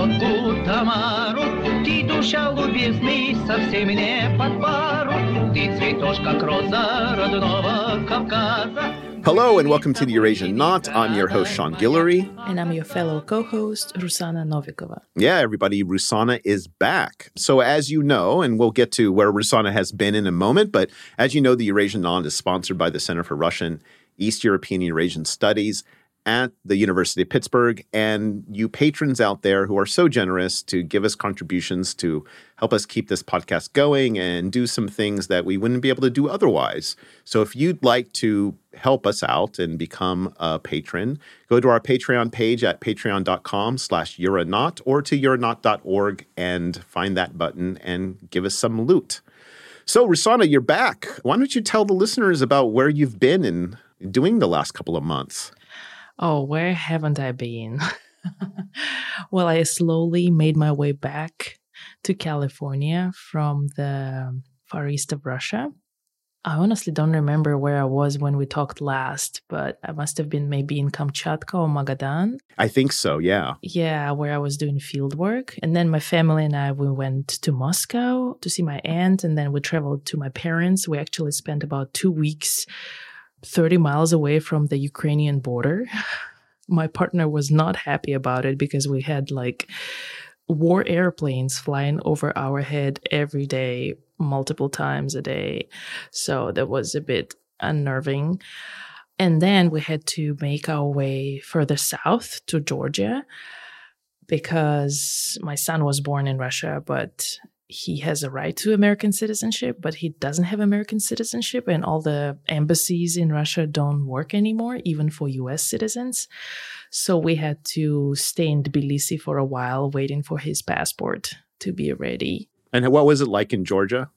Тамару. Ты душа любезный, совсем не под пару. Ты родного Кавказа. Hello and welcome to the Eurasian Knot. I'm your host, Sean Guillory, And I'm your fellow co host, Rusana Novikova. Yeah, everybody, Rusana is back. So, as you know, and we'll get to where Rusana has been in a moment, but as you know, the Eurasian Knot is sponsored by the Center for Russian, East European, Eurasian Studies at the University of Pittsburgh, and you patrons out there who are so generous to give us contributions to help us keep this podcast going and do some things that we wouldn't be able to do otherwise. So if you'd like to help us out and become a patron, go to our Patreon page at patreon.com slash euronaut or to euronaut.org and find that button and give us some loot. So, Rusana, you're back. Why don't you tell the listeners about where you've been and doing the last couple of months? Oh, where haven't I been? well, I slowly made my way back to California from the far east of Russia. I honestly don't remember where I was when we talked last, but I must have been maybe in Kamchatka or Magadan. I think so, yeah. Yeah, where I was doing field work. And then my family and I, we went to Moscow to see my aunt, and then we traveled to my parents. We actually spent about two weeks 30 miles away from the Ukrainian border. My partner was not happy about it because we had like war airplanes flying over our head every day, multiple times a day. So that was a bit unnerving. And then we had to make our way further south to Georgia because my son was born in Russia, but he has a right to American citizenship, but he doesn't have American citizenship, and all the embassies in Russia don't work anymore, even for US citizens. So we had to stay in Tbilisi for a while, waiting for his passport to be ready. And what was it like in Georgia?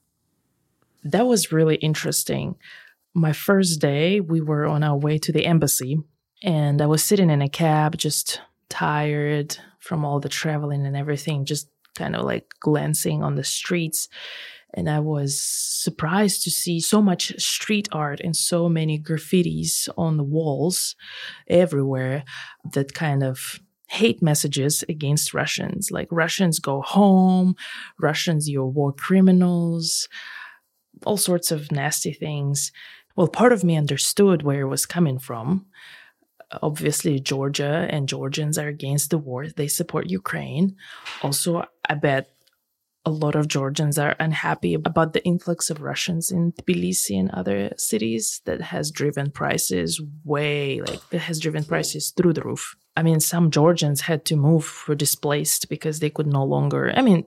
That was really interesting. My first day, we were on our way to the embassy, and I was sitting in a cab, just tired from all the traveling and everything, just kind of like glancing on the streets. And I was surprised to see so much street art and so many graffitis on the walls everywhere that kind of hate messages against Russians. Like Russians go home, Russians, you're war criminals, all sorts of nasty things. Well, part of me understood where it was coming from obviously Georgia and Georgians are against the war. They support Ukraine. Also, I bet a lot of Georgians are unhappy about the influx of Russians in Tbilisi and other cities that has driven prices way like that has driven prices through the roof. I mean, some Georgians had to move were displaced because they could no longer. I mean,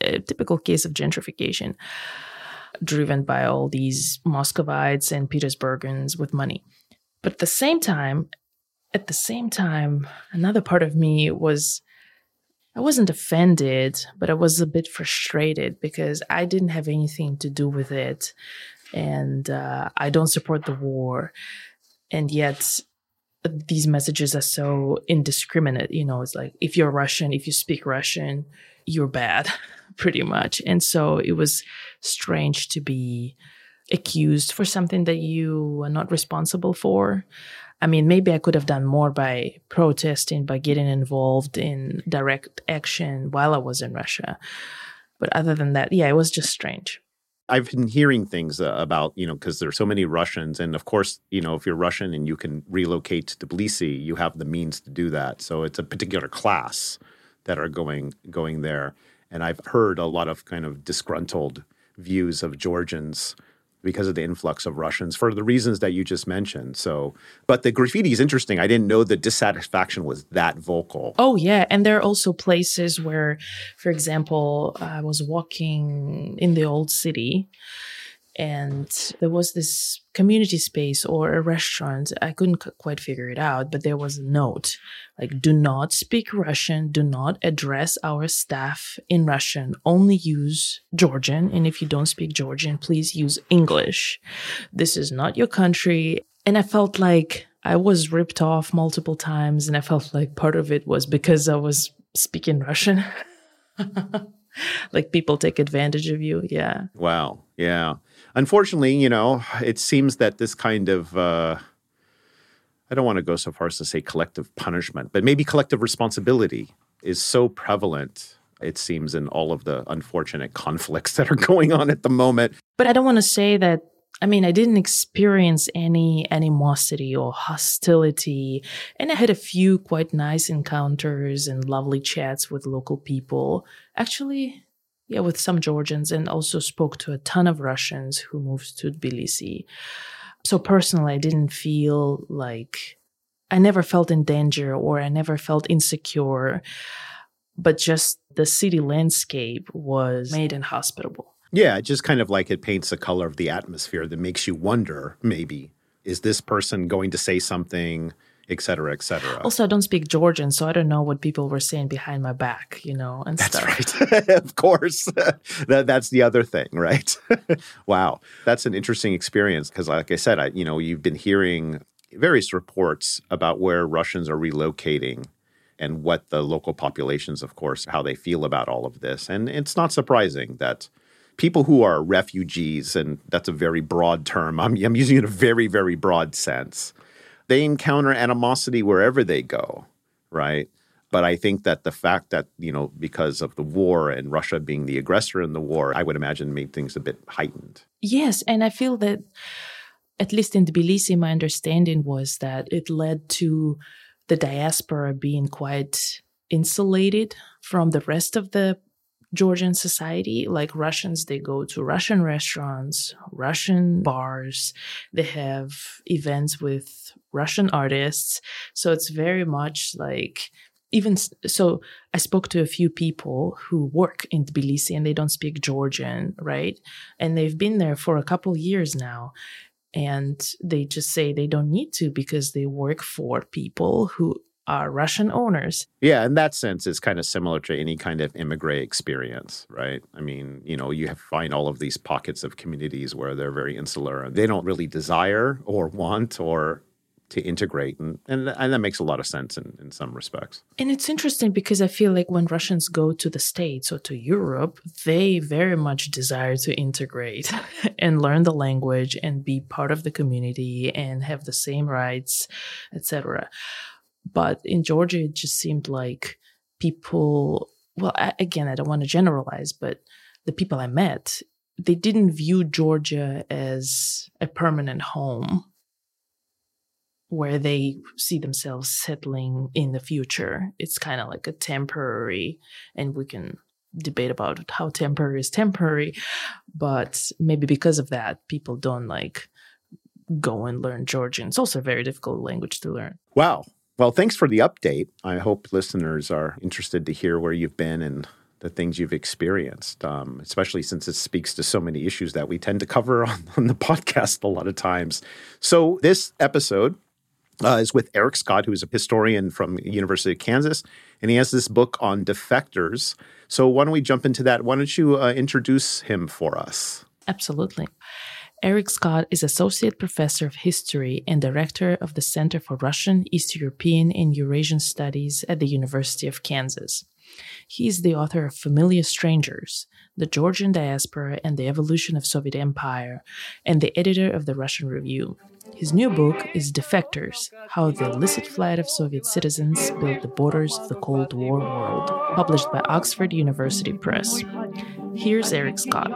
a typical case of gentrification driven by all these Muscovites and Petersburgans with money. But at the same time, at the same time, another part of me was I wasn't offended, but I was a bit frustrated because I didn't have anything to do with it. And uh, I don't support the war. And yet, these messages are so indiscriminate. You know, it's like if you're Russian, if you speak Russian, you're bad, pretty much. And so it was strange to be accused for something that you are not responsible for. I mean, maybe I could have done more by protesting, by getting involved in direct action while I was in Russia. But other than that, yeah, it was just strange. I've been hearing things uh, about, you know, because there's so many Russians. And of course, you know, if you're Russian and you can relocate to Tbilisi, you have the means to do that. So it's a particular class that are going going there. And I've heard a lot of kind of disgruntled views of Georgians because of the influx of Russians for the reasons that you just mentioned. So, but the graffiti is interesting. I didn't know the dissatisfaction was that vocal. Oh, yeah. And there are also places where, for example, I was walking in the old city and there was this community space or a restaurant i couldn't quite figure it out but there was a note like do not speak russian. Do not address our staff in russian. Only use georgian and if you don't speak georgian please use english. This is not your country. And i felt like i was ripped off multiple times and i felt like part of it was because i was speaking russian. Like people take advantage of you. Yeah. Wow. Yeah unfortunately, you know, it seems that this kind of uh, I don't want to go so far as to say collective punishment, but maybe collective responsibility is so prevalent it seems in all of the unfortunate conflicts that are going on at the moment. But I don't want to say that I mean, I didn't experience any animosity or hostility, and I had a few quite nice encounters and lovely chats with local people. Actually, yeah, with some Georgians, and also spoke to a ton of Russians who moved to Tbilisi. So personally, I didn't feel like I never felt in danger or I never felt insecure, but just the city landscape was made inhospitable. Yeah, just kind of like it paints a color of the atmosphere that makes you wonder maybe, is this person going to say something, et cetera, et cetera. Also, I don't speak Georgian, so I don't know what people were saying behind my back, you know, and that's stuff. right. of course. that, that's the other thing, right? wow. That's an interesting experience because, like I said, I, you know, you've been hearing various reports about where Russians are relocating and what the local populations, of course, how they feel about all of this. And it's not surprising that people who are refugees, and that's a very broad term, I'm, I'm using it in a very, very broad sense, they encounter animosity wherever they go, right? But I think that the fact that, you know, because of the war and Russia being the aggressor in the war, I would imagine made things a bit heightened. Yes. And I feel that, at least in Tbilisi, my understanding was that it led to the diaspora being quite insulated from the rest of the Georgian society. Like Russians, they go to Russian restaurants, Russian bars, they have events with Russian artists. So it's very much like, even so, I spoke to a few people who work in Tbilisi and they don't speak Georgian, right? And they've been there for a couple years now and they just say they don't need to because they work for people who are Russian owners. Yeah, in that sense, it's kind of similar to any kind of immigrant experience, right? I mean, you know, you have, find all of these pockets of communities where they're very insular and they don't really desire or want or to integrate and, and and that makes a lot of sense in, in some respects. And it's interesting because i feel like when russians go to the states or to europe they very much desire to integrate and learn the language and be part of the community and have the same rights etc but in georgia it just seemed like people well I, again i don't want to generalize but the people i met they didn't view georgia as a permanent home where they see themselves settling in the future. It's kind of like a temporary, and we can debate about how temporary is temporary, but maybe because of that, people don't like go and learn Georgian. It's also a very difficult language to learn. Wow. Well, thanks for the update. I hope listeners are interested to hear where you've been and the things you've experienced, um, especially since it speaks to so many issues that we tend to cover on, on the podcast a lot of times. So, this episode uh, is with Erik Scott, who's a historian from University of Kansas, and he has this book on defectors. So why don't we jump into that? Why don't you uh, introduce him for us? Absolutely. Erik Scott is Associate Professor of History and Director of the Center for Russian, East European, and Eurasian Studies at the University of Kansas. He is the author of Familiar Strangers, The Georgian Diaspora and the Evolution of Soviet Empire, and the editor of the Russian Review. His new book is Defectors How the Illicit Flight of Soviet Citizens Built the Borders of the Cold War World, published by Oxford University Press. Here's Erik Scott.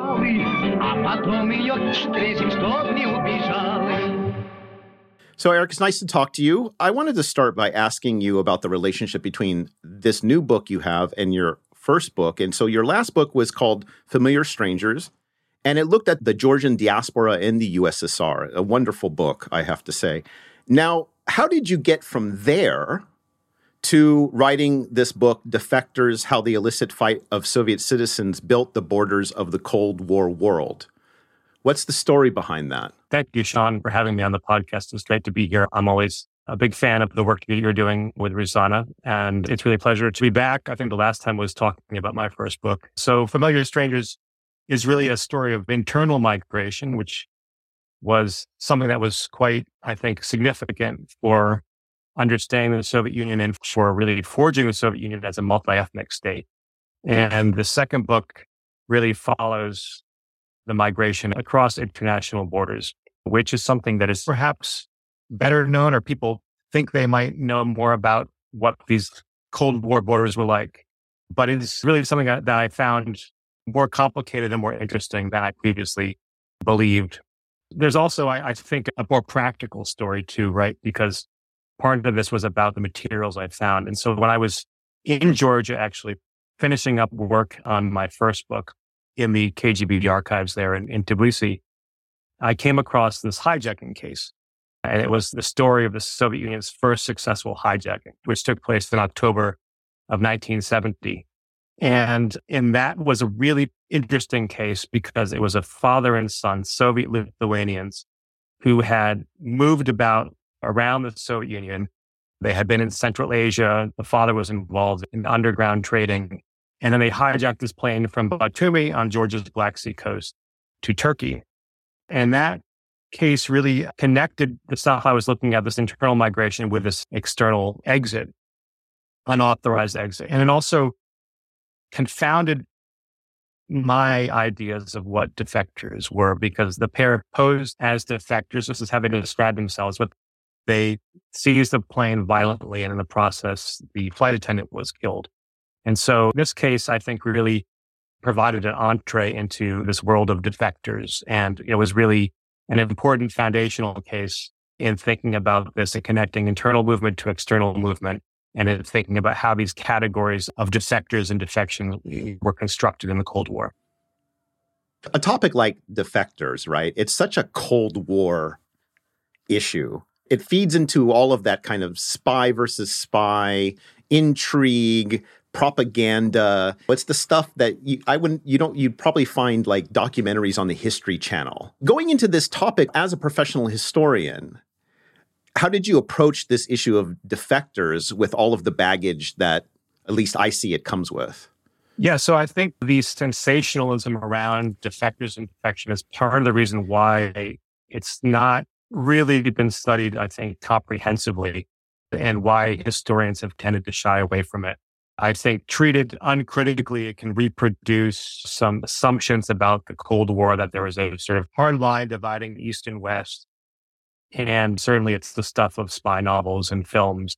So, Erik, it's nice to talk to you. I wanted to start by asking you about the relationship between this new book you have and your first book. And so, your last book was called Familiar Strangers, and it looked at the Georgian diaspora in the USSR. A wonderful book, I have to say. Now, how did you get from there to writing this book, Defectors How the Illicit Flight of Soviet Citizens Built the Borders of the Cold War World? What's the story behind that? Thank you, Sean, for having me on the podcast. It's great to be here. I'm always a big fan of the work that you're doing with Rusana, and it's really a pleasure to be back. I think the last time was talking about my first book. So, Familiar Strangers is really a story of internal migration, which was something that was quite, I think, significant for understanding the Soviet Union and for really forging the Soviet Union as a multi ethnic state. And the second book really follows the migration across international borders, which is something that is perhaps better known or people think they might know more about what these Cold War borders were like. But it's really something that I found more complicated and more interesting than I previously believed. There's also, I, I think, a more practical story too, right? Because part of this was about the materials I found. And so when I was in Georgia, actually finishing up work on my first book in the KGB archives there in, in Tbilisi, I came across this hijacking case. And it was the story of the Soviet Union's first successful hijacking, which took place in October of 1970. And, and that was a really interesting case because it was a father and son, Soviet Lithuanians, who had moved about around the Soviet Union. They had been in Central Asia. The father was involved in underground trading. And then they hijacked this plane from Batumi on Georgia's Black Sea coast to Turkey. And that case really connected the stuff I was looking at, this internal migration with this external exit, unauthorized exit. And it also confounded my ideas of what defectors were because the pair posed as defectors, this is how they describe themselves, but they seized the plane violently. And in the process, the flight attendant was killed. And so this case, I think, really provided an entree into this world of defectors. And it was really an important foundational case in thinking about this and connecting internal movement to external movement and in thinking about how these categories of defectors and defection were constructed in the Cold War. A topic like defectors, right? It's such a Cold War issue. It feeds into all of that kind of spy versus spy, intrigue, propaganda. It's the stuff that you, I wouldn't, you don't, you'd probably find like documentaries on the History Channel. Going into this topic as a professional historian, how did you approach this issue of defectors with all of the baggage that at least I see it comes with? Yeah, so I think the sensationalism around defectors and defection is part of the reason why it's not really been studied, I think, comprehensively and why historians have tended to shy away from it. I think treated uncritically, it can reproduce some assumptions about the Cold War that there was a sort of hard line dividing East and West and certainly it's the stuff of spy novels and films,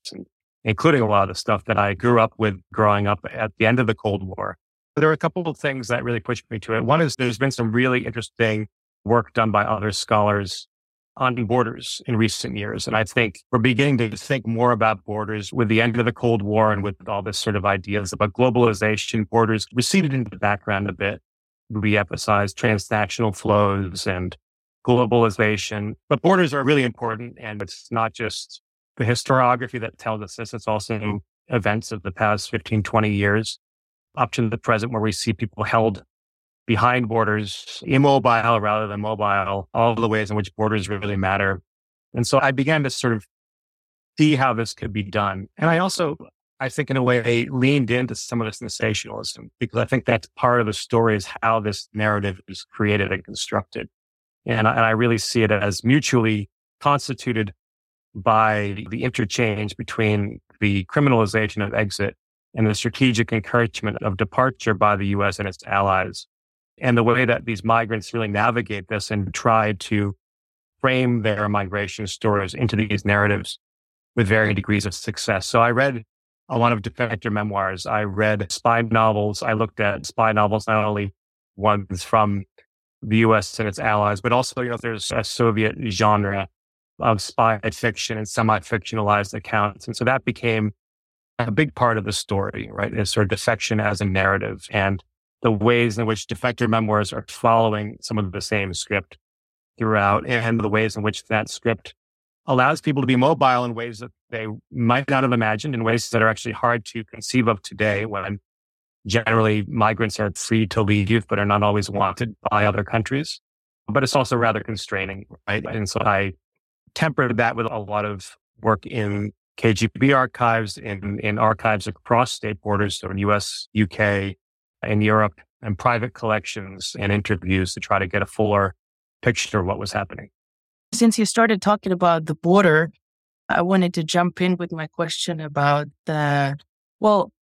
including a lot of the stuff that I grew up with growing up at the end of the Cold War. There are a couple of things that really pushed me to it. One is there's been some really interesting work done by other scholars on borders in recent years. And I think we're beginning to think more about borders with the end of the Cold War and with all this sort of ideas about globalization. Borders receded into the background a bit. We emphasize transnational flows and globalization. But borders are really important. And it's not just the historiography that tells us this, it's also events of the past 15, 20 years up to the present where we see people held behind borders, immobile rather than mobile, all the ways in which borders really matter. And so I began to sort of see how this could be done. And I also, I think in a way, I leaned into some of this sensationalism because I think that's part of the story is how this narrative is created and constructed. And I, and I really see it as mutually constituted by the interchange between the criminalization of exit and the strategic encouragement of departure by the US and its allies. And the way that these migrants really navigate this and try to frame their migration stories into these narratives with varying degrees of success. So I read a lot of defector memoirs. I read spy novels. I looked at spy novels, not only ones from the US and its allies, but also, you know, there's a Soviet genre of spy fiction and semi-fictionalized accounts. And so that became a big part of the story, right? Is sort of defection as a narrative and the ways in which defector memoirs are following some of the same script throughout and the ways in which that script allows people to be mobile in ways that they might not have imagined in ways that are actually hard to conceive of today when Generally, migrants are free to leave, but are not always wanted by other countries. But it's also rather constraining, right? And so I tempered that with a lot of work in KGB archives, in, in archives across state borders, so in US, UK, in Europe, and private collections and interviews to try to get a fuller picture of what was happening. Since you started talking about the border, I wanted to jump in with my question about the, well,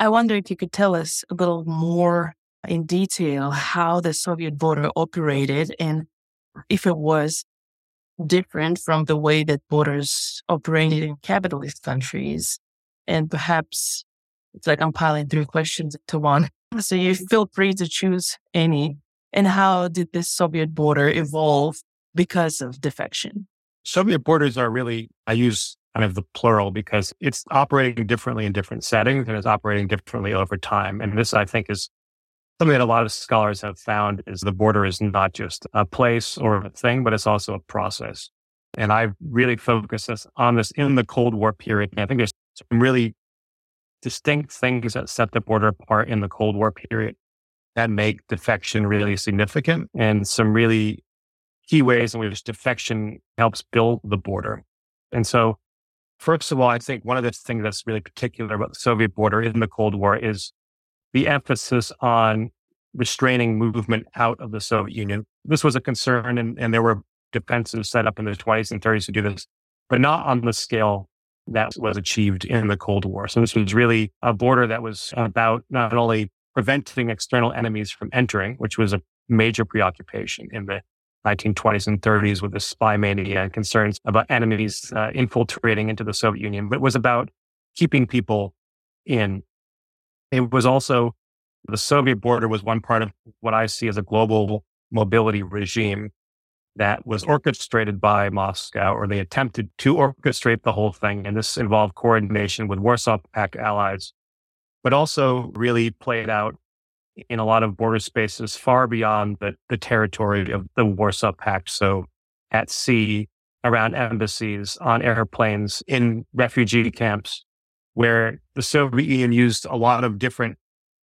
I wonder if you could tell us a little more in detail how the Soviet border operated and if it was different from the way that borders operated in capitalist countries. And perhaps it's like I'm piling three questions into one. So you feel free to choose any. And how did this Soviet border evolve because of defection? Soviet borders are really, I use kind of the plural because it's operating differently in different settings and it's operating differently over time. And this, I think, is something that a lot of scholars have found is the border is not just a place or a thing, but it's also a process. And I really focus on this in the Cold War period. And I think there's some really distinct things that set the border apart in the Cold War period that make defection really significant and some really key ways in which defection helps build the border. And so, first of all, I think one of the things that's really particular about the Soviet border in the Cold War is the emphasis on restraining movement out of the Soviet Union. This was a concern, and, and there were defenses set up in the 20s and 30s to do this, but not on the scale that was achieved in the Cold War. So this was really a border that was about not only preventing external enemies from entering, which was a major preoccupation in the 1920s and 30s with the spy mania and concerns about enemies uh, infiltrating into the Soviet Union, but it was about keeping people in. It was also the Soviet border was one part of what I see as a global mobility regime that was orchestrated by Moscow, or they attempted to orchestrate the whole thing. And this involved coordination with Warsaw Pact allies, but also really played out in a lot of border spaces far beyond the, the territory of the Warsaw Pact. So at sea, around embassies, on airplanes, in refugee camps, where the Soviet Union used a lot of different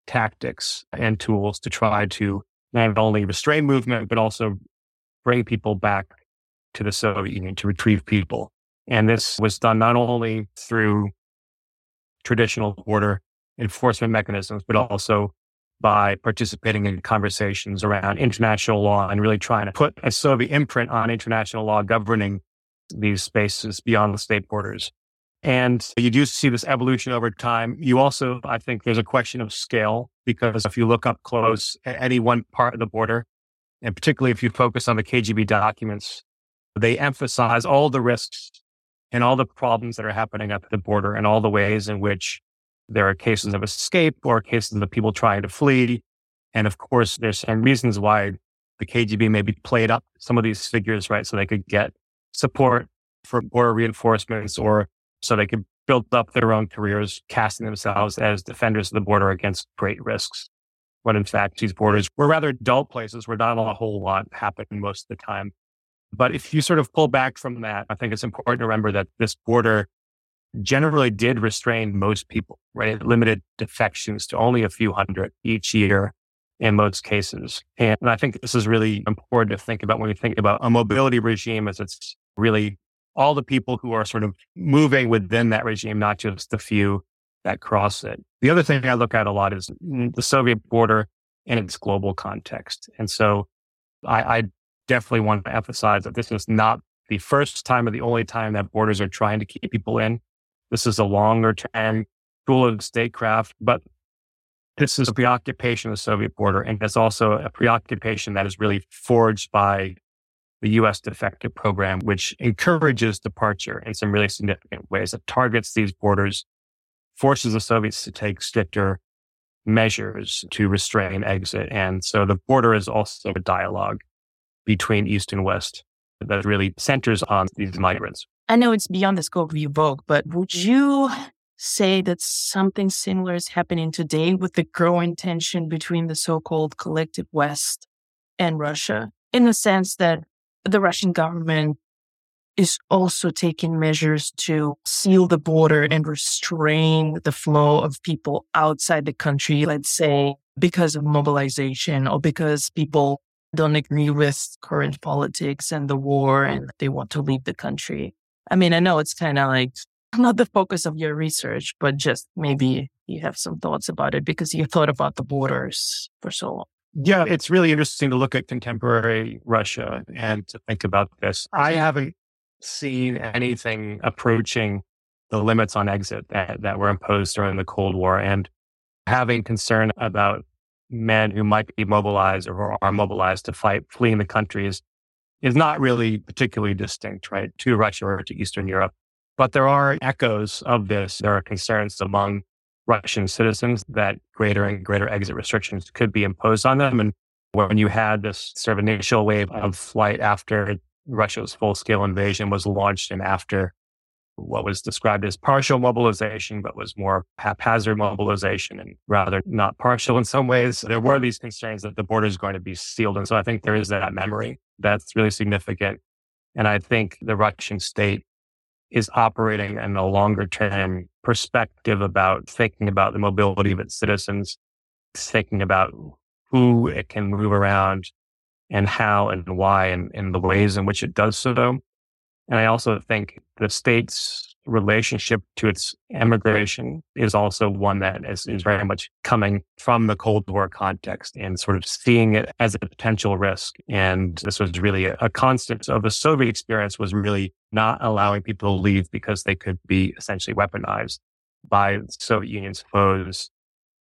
tactics and tools to try to not only restrain movement, but also bring people back to the Soviet Union to retrieve people. And this was done not only through traditional border enforcement mechanisms, but also by participating in conversations around international law and really trying to put a Soviet imprint on international law governing these spaces beyond the state borders. And you do see this evolution over time. You also, I think there's a question of scale because if you look up close at any one part of the border, and particularly if you focus on the KGB documents, they emphasize all the risks and all the problems that are happening at the border and all the ways in which there are cases of escape or cases of people trying to flee. And of course, there's some reasons why the KGB maybe played up some of these figures, right? So they could get support for border reinforcements or so they could build up their own careers, casting themselves as defenders of the border against great risks when in fact these borders were rather dull places where not a whole lot happened most of the time. But if you sort of pull back from that, I think it's important to remember that this border generally did restrain most people, right? It limited defections to only a few hundred each year in most cases. And I think this is really important to think about when we think about a mobility regime as it's really all the people who are sort of moving within that regime, not just the few that cross it. The other thing I look at a lot is the Soviet border in its global context. And so I, I definitely want to emphasize that this is not the first time or the only time that borders are trying to keep people in. This is a longer term tool of statecraft, but this is a preoccupation of the Soviet border. And it's also a preoccupation that is really forged by the US defector program, which encourages departure in some really significant ways. It targets these borders forces the Soviets to take stricter measures to restrain exit. And so the border is also a dialogue between East and West that really centers on these migrants. I know it's beyond the scope of your book, but would you say that something similar is happening today with the growing tension between the so called collective West and Russia, in the sense that the Russian government is also taking measures to seal the border and restrain the flow of people outside the country, let's say because of mobilization or because people don't agree with current politics and the war and they want to leave the country. I mean, I know it's kind of like not the focus of your research, but just maybe you have some thoughts about it because you thought about the borders for so long. Yeah, it's really interesting to look at contemporary Russia and to think about this. I haven't seen anything approaching the limits on exit that, that were imposed during the Cold War and having concern about men who might be mobilized or are mobilized to fight fleeing the countries is not really particularly distinct, right, to Russia or to Eastern Europe. But there are echoes of this. There are concerns among Russian citizens that greater and greater exit restrictions could be imposed on them. And when you had this sort of initial wave of flight after Russia's full scale invasion was launched and after what was described as partial mobilization, but was more haphazard mobilization and rather not partial in some ways. There were these concerns that the border is going to be sealed. And so I think there is that memory that's really significant. And I think the Russian state is operating in a longer term perspective about thinking about the mobility of its citizens, thinking about who it can move around and how and why and, and the ways in which it does so. And I also think the state's relationship to its emigration is also one that is, is very much coming from the Cold War context and sort of seeing it as a potential risk. And this was really a, a constant of the Soviet experience was really not allowing people to leave because they could be essentially weaponized by Soviet Union's foes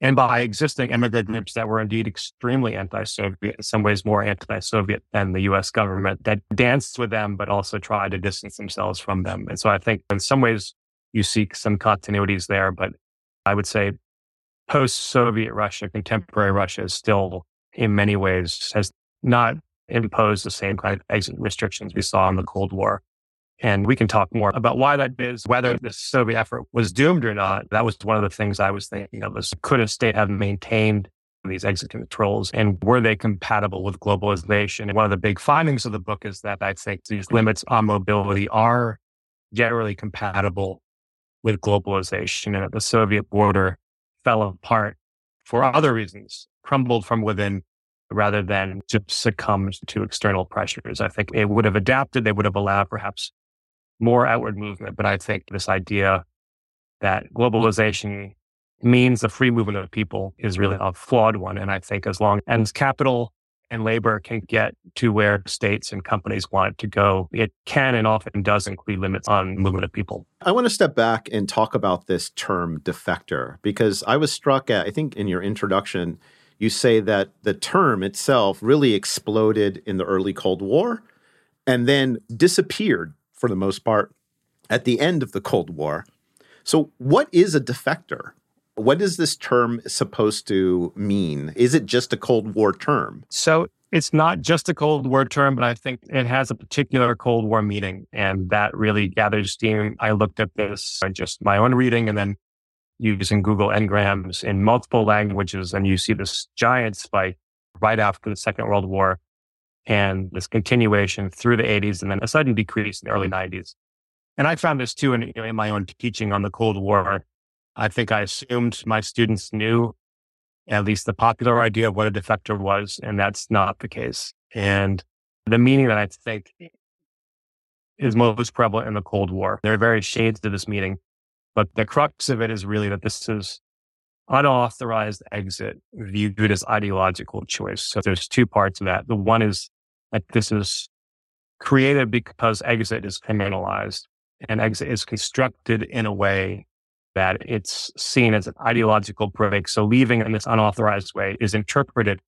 and by existing immigrant groups that were indeed extremely anti-Soviet, in some ways more anti-Soviet than the U.S. government that danced with them, but also tried to distance themselves from them. And so I think in some ways you see some continuities there, but I would say post-Soviet Russia, contemporary Russia is still in many ways has not imposed the same kind of exit restrictions we saw in the Cold War. And we can talk more about why that is, whether the Soviet effort was doomed or not. That was one of the things I was thinking of is could a state have maintained these exit controls and were they compatible with globalization? And one of the big findings of the book is that I think these limits on mobility are generally compatible with globalization and that the Soviet border fell apart for other reasons, crumbled from within rather than just succumbed to external pressures. I think it would have adapted. They would have allowed perhaps more outward movement. But I think this idea that mm. globalization means the free movement of people is really a flawed one. And I think as long as capital and labor can get to where states and companies want it to go, it can and often does include limits on movement of people. I want to step back and talk about this term defector because I was struck at, I think in your introduction, you say that the term itself really exploded in the early Cold War and then disappeared for the most part, at the end of the Cold War. So, what is a defector? What is this term supposed to mean? Is it just a Cold War term? So, it's not just a Cold War term, but I think it has a particular Cold War meaning, and that really gathers steam. I looked at this just my own reading and then using Google Ngrams in multiple languages, and you see this giant spike right after the Second World War and this continuation through the 80s and then a sudden decrease in the early mm-hmm. 90s. And I found this too in, you know, in my own teaching on the Cold War. I think I assumed my students knew at least the popular idea of what a defector was, and that's not the case. And the meaning that I think is most prevalent in the Cold War. There are various shades to this meaning, but the crux of it is really that this is unauthorized exit viewed as ideological choice. So there's two parts of that. The one is like this is created because exit is criminalized and exit is constructed in a way that it's seen as an ideological break. So leaving in this unauthorized way is interpreted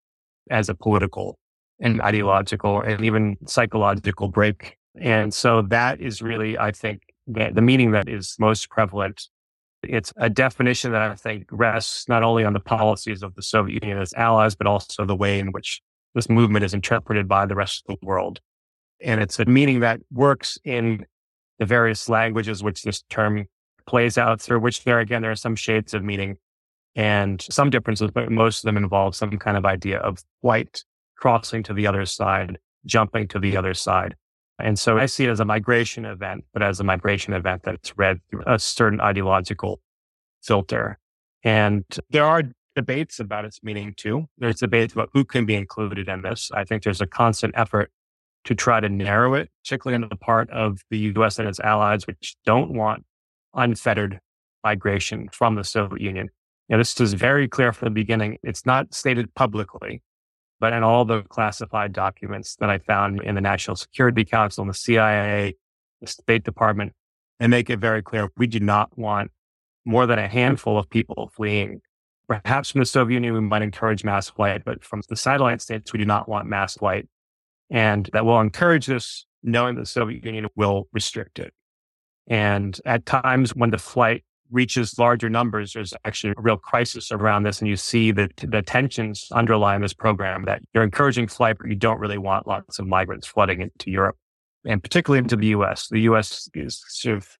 as a political and ideological and even psychological break. And so that is really, I think, the meaning that is most prevalent. It's a definition that I think rests not only on the policies of the Soviet Union its allies, but also the way in which this movement is interpreted by the rest of the world. And it's a meaning that works in the various languages which this term plays out through, which there again, there are some shades of meaning and some differences, but most of them involve some kind of idea of white crossing to the other side, jumping to the other side. And so I see it as a migration event, but as a migration event that's read through a certain ideological filter. And there are debates about its meaning too. There's debates about who can be included in this. I think there's a constant effort to try to narrow it, particularly into the part of the US and its allies, which don't want unfettered migration from the Soviet Union. Now, this is very clear from the beginning. It's not stated publicly, but in all the classified documents that I found in the National Security Council and the CIA, the State Department, they make it very clear we do not want more than a handful of people fleeing Perhaps from the Soviet Union, we might encourage mass flight, but from the satellite states, we do not want mass flight. And that will encourage this, knowing that the Soviet Union will restrict it. And at times when the flight reaches larger numbers, there's actually a real crisis around this. And you see the, the tensions underlying this program that you're encouraging flight, but you don't really want lots of migrants flooding into Europe and particularly into the US. The US is sort of,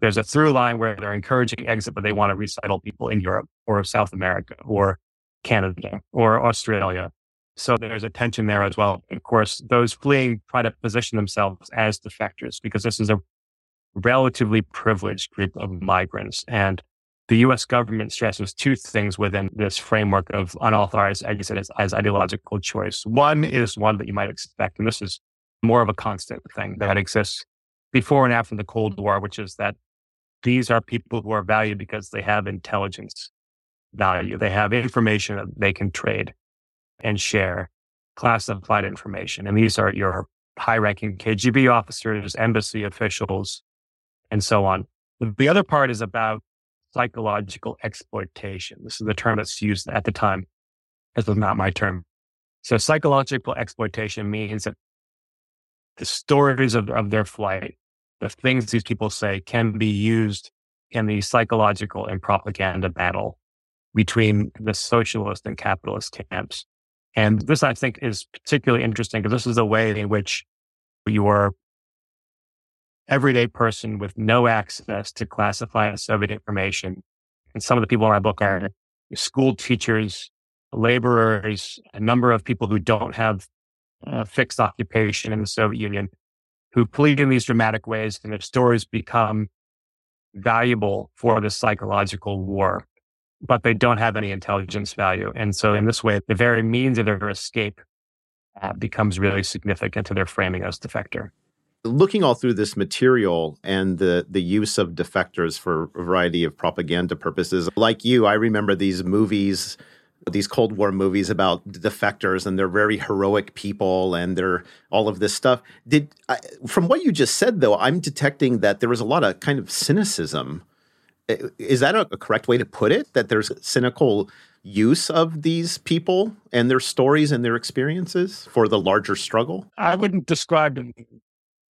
there's a through line where they're encouraging exit, but they want to resettle people in Europe or South America or Canada or Australia. So there's a tension there as well. Of course, those fleeing try to position themselves as defectors because this is a relatively privileged group of migrants. And the US government stresses two things within this framework of unauthorized exit as, as ideological choice. One is one that you might expect, and this is more of a constant thing that exists before and after the Cold War, which is that these are people who are valued because they have intelligence value. They have information that they can trade and share classified information. And these are your high ranking KGB officers, embassy officials, and so on. The other part is about psychological exploitation. This is the term that's used at the time. This was not my term. So psychological exploitation means that the stories of, of their flight, the things these people say can be used in the psychological and propaganda battle between the socialist and capitalist camps. And this, I think, is particularly interesting because this is a way in which your everyday person with no access to classified Soviet information, and some of the people in my book are school teachers, laborers, a number of people who don't have a fixed occupation in the Soviet Union, who plead in these dramatic ways, and their stories become valuable for the psychological war but they don't have any intelligence value. And so in this way, the very means of their escape uh, becomes really significant to their framing as defector. Looking all through this material and the the use of defectors for a variety of propaganda purposes, like you, I remember these movies these Cold War movies about defectors and they're very heroic people and they're all of this stuff. Did I, from what you just said though, I'm detecting that there was a lot of kind of cynicism is that a, correct way to put it? That there's cynical use of these people and their stories and their experiences for the larger struggle? I wouldn't describe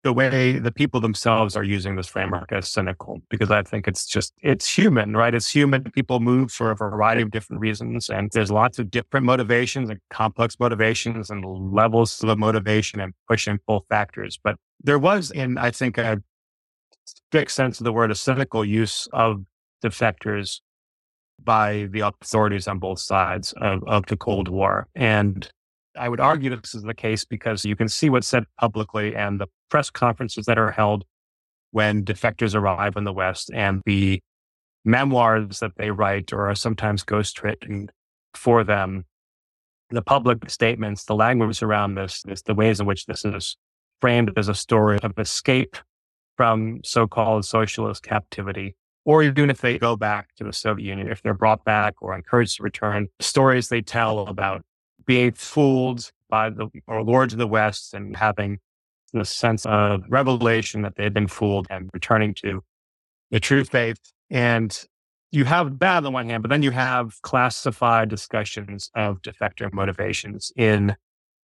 the way the people themselves are using this framework as cynical because I think it's just, it's human, right? It's human. People move for a variety of different reasons and there's lots of different motivations and complex motivations and levels of motivation and push and pull factors. But there was in, I think, a strict sense of the word, a cynical use of defectors by the authorities on both sides of, of the Cold War. And I would argue this is the case because you can see what's said publicly and the press conferences that are held when defectors arrive in the West and the memoirs that they write or are sometimes ghostwritten for them, the public statements, the language around this, this, the ways in which this is framed as a story of escape from so-called socialist captivity, or even if they go back to the Soviet Union, if they're brought back or encouraged to return, stories they tell about being fooled by the or lords of the West and having the sense of revelation that they had been fooled and returning to the true faith. And you have that on the one hand, but then you have classified discussions of defector motivations in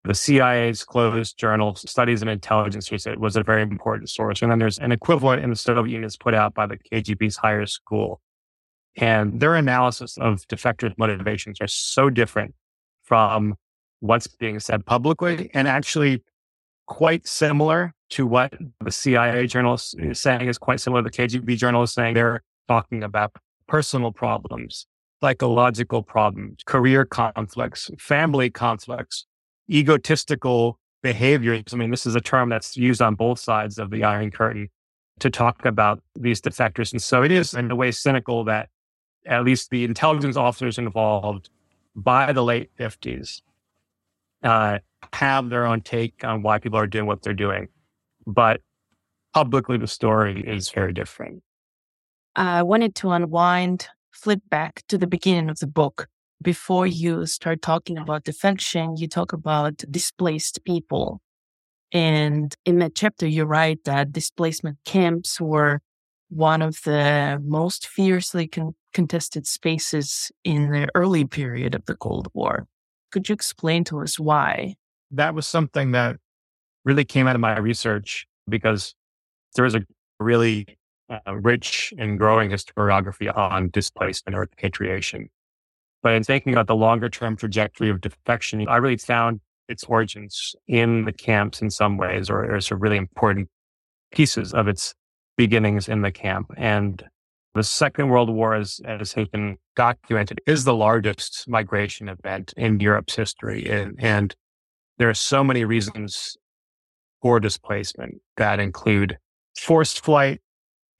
the CIA's closed journal, Studies in Intelligence Research, was a very important source. And then there's an equivalent in the Soviet Union put out by the KGB's higher school. And their analysis of defectors' motivations are so different from what's being said publicly and actually quite similar to what the CIA journalist is saying is quite similar. To the KGB journalist saying they're talking about personal problems, psychological problems, career conflicts, family conflicts, egotistical behaviors. I mean, this is a term that's used on both sides of the Iron Curtain to talk about these defectors. And so it is in a way cynical that at least the intelligence officers involved by the late 50s uh, have their own take on why people are doing what they're doing. But publicly, the story is very different. I wanted to unwind, flip back to the beginning of the book before you start talking about defection, you talk about displaced people. And in that chapter, you write that displacement camps were one of the most fiercely con- contested spaces in the early period of the Cold War. Could you explain to us why? That was something that really came out of my research because there is a really uh, rich and growing historiography on displacement or repatriation. But in thinking about the longer term trajectory of defection, I really found its origins in the camps in some ways, or, or some really important pieces of its beginnings in the camp. And the Second World War, as, as has been documented, is the largest migration event in Europe's history. And, and there are so many reasons for displacement that include forced flight,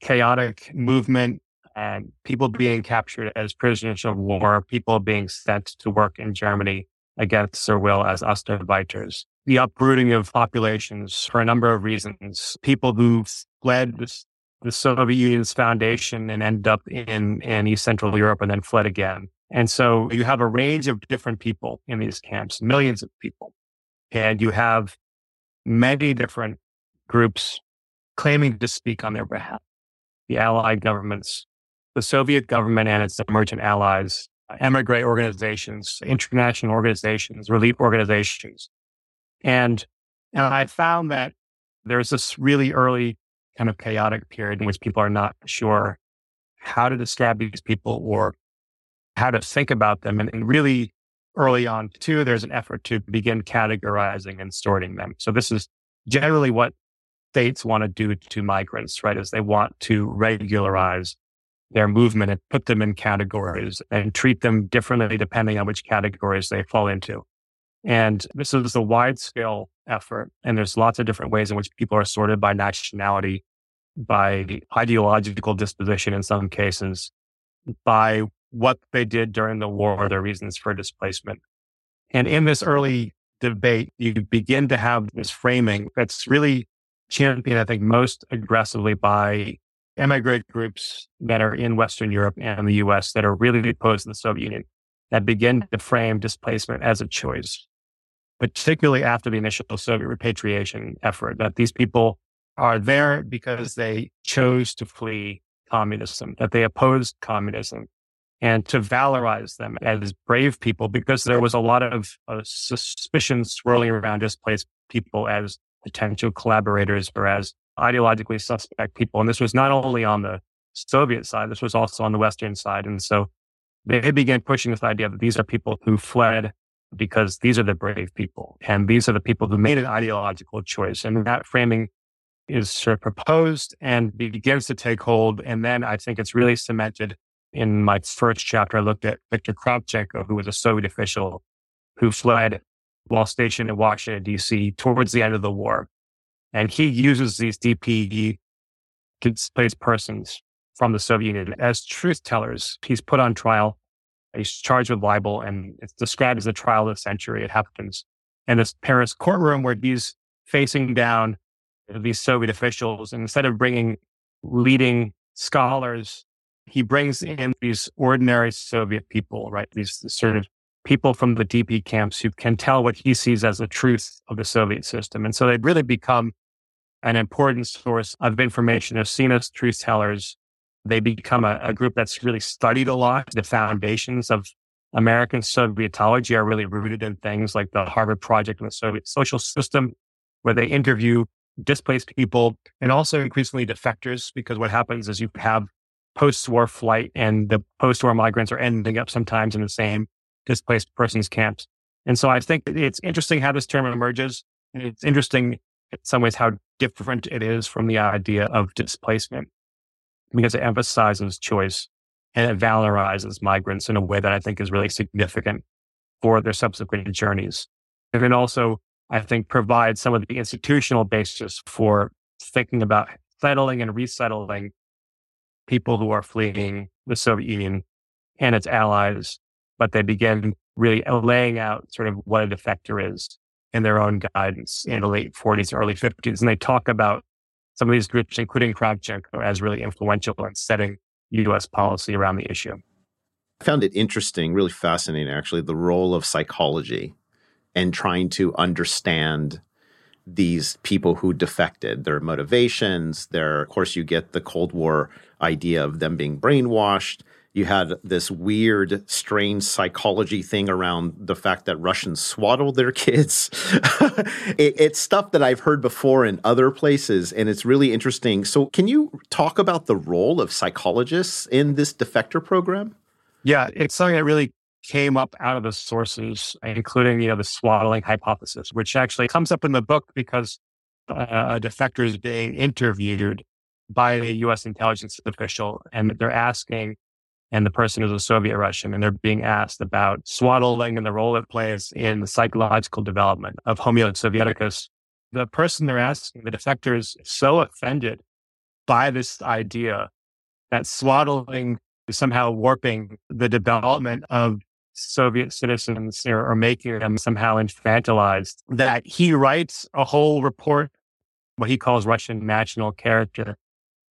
chaotic movement, and people being captured as prisoners of war, people being sent to work in Germany against their will as Ostarbeiters, the uprooting of populations for a number of reasons, people who fled the Soviet Union's foundation and ended up in, in East Central Europe and then fled again. And so you have a range of different people in these camps, millions of people. And you have many different groups claiming to speak on their behalf. The Allied governments, the Soviet government and its emergent allies, emigre organizations, international organizations, relief organizations. And, and I found that there's this really early kind of chaotic period in which people are not sure how to describe these people or how to think about them. And, and really early on too, there's an effort to begin categorizing and sorting them. So this is generally what states want to do to migrants, right? Is they want to regularize their movement and put them in categories and treat them differently depending on which categories they fall into. And this is a wide scale effort. And there's lots of different ways in which people are sorted by nationality, by ideological disposition in some cases, by what they did during the war, or their reasons for displacement. And in this early debate, you begin to have this framing that's really championed, I think, most aggressively by immigrant groups that are in Western Europe and the US that are really opposed to the Soviet Union that begin to frame displacement as a choice particularly after the initial Soviet repatriation effort, that these people are there because they chose to flee communism, that they opposed communism, and to valorize them as brave people because there was a lot of uh, suspicion swirling around displaced people as potential collaborators or as ideologically suspect people. And this was not only on the Soviet side, this was also on the Western side. And so they began pushing this idea that these are people who fled because these are the brave people and these are the people who made an ideological choice. And that framing is sort of proposed and begins to take hold. And then I think it's really cemented in my first chapter. I looked at Viktor Kravchenko, who was a Soviet official who fled while stationed in Washington, D.C. towards the end of the war. And he uses these DPs displaced persons from the Soviet Union as truth tellers. He's put on trial He's charged with libel and it's described as a trial of the century. It happens in this Paris courtroom where he's facing down these Soviet officials. And instead of bringing leading scholars, he brings in these ordinary Soviet people, right? These sort of people from the DP camps who can tell what he sees as the truth of the Soviet system. And so they've really become an important source of information, are seen as truth tellers they become a, a group that's really studied a lot. The foundations of American Sovietology are really rooted in things like the Harvard Project and the Soviet social system, where they interview displaced people and also increasingly defectors, because what happens is you have post-war flight and the post-war migrants are ending up sometimes in the same displaced persons camps. And so I think it's interesting how this term emerges. And it's interesting in some ways how different it is from the idea of displacement because it emphasizes choice and it valorizes migrants in a way that I think is really significant for their subsequent journeys. And it also, I think, provides some of the institutional basis for thinking about settling and resettling people who are fleeing the Soviet Union and its allies, but they begin really laying out sort of what a defector is in their own guidance in the late 40s, early 50s. And they talk about some of these groups, including Kravchenko, as really influential in setting U.S. policy around the issue. I found it interesting, really fascinating, actually, the role of psychology and trying to understand these people who defected, their motivations, their, of course, you get the Cold War idea of them being brainwashed. You had this weird, strange psychology thing around the fact that Russians swaddle their kids. it, it's stuff that I've heard before in other places, and it's really interesting. So, can you talk about the role of psychologists in this defector program? Yeah, it's something that really came up out of the sources, including you know the swaddling hypothesis, which actually comes up in the book because uh, a defector is being interviewed by a U.S. intelligence official, and they're asking and the person is a Soviet Russian, and they're being asked about swaddling and the role it plays in the psychological development of Homo sovieticus. The person they're asking, the defector, is so offended by this idea that swaddling is somehow warping the development of Soviet citizens or, or making them somehow infantilized that he writes a whole report, what he calls Russian national character,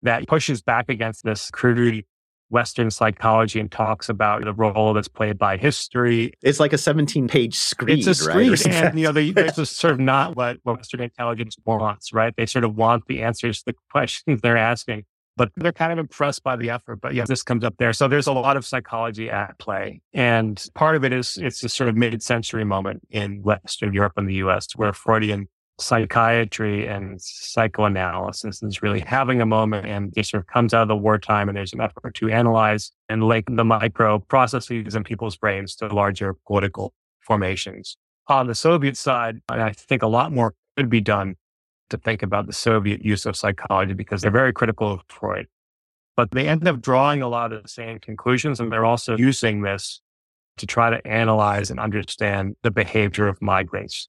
that pushes back against this crude Western psychology and talks about the role that's played by history. It's like a 17 page screed. It's a screed. Right? and, you know, they, just sort of not what, what Western intelligence wants, right? They sort of want the answers to the questions they're asking, but they're kind of impressed by the effort. But yeah, this comes up there. So there's a lot of psychology at play. And part of it is it's a sort of mid century moment in Western Europe and the US where Freudian psychiatry and psychoanalysis is really having a moment and it sort of comes out of the wartime and there's an effort to analyze and link the micro processes in people's brains to larger political formations. On the Soviet side, I think a lot more could be done to think about the Soviet use of psychology because they're very critical of Freud. But they end up drawing a lot of the same conclusions and they're also using this to try to analyze and understand the behavior of migrants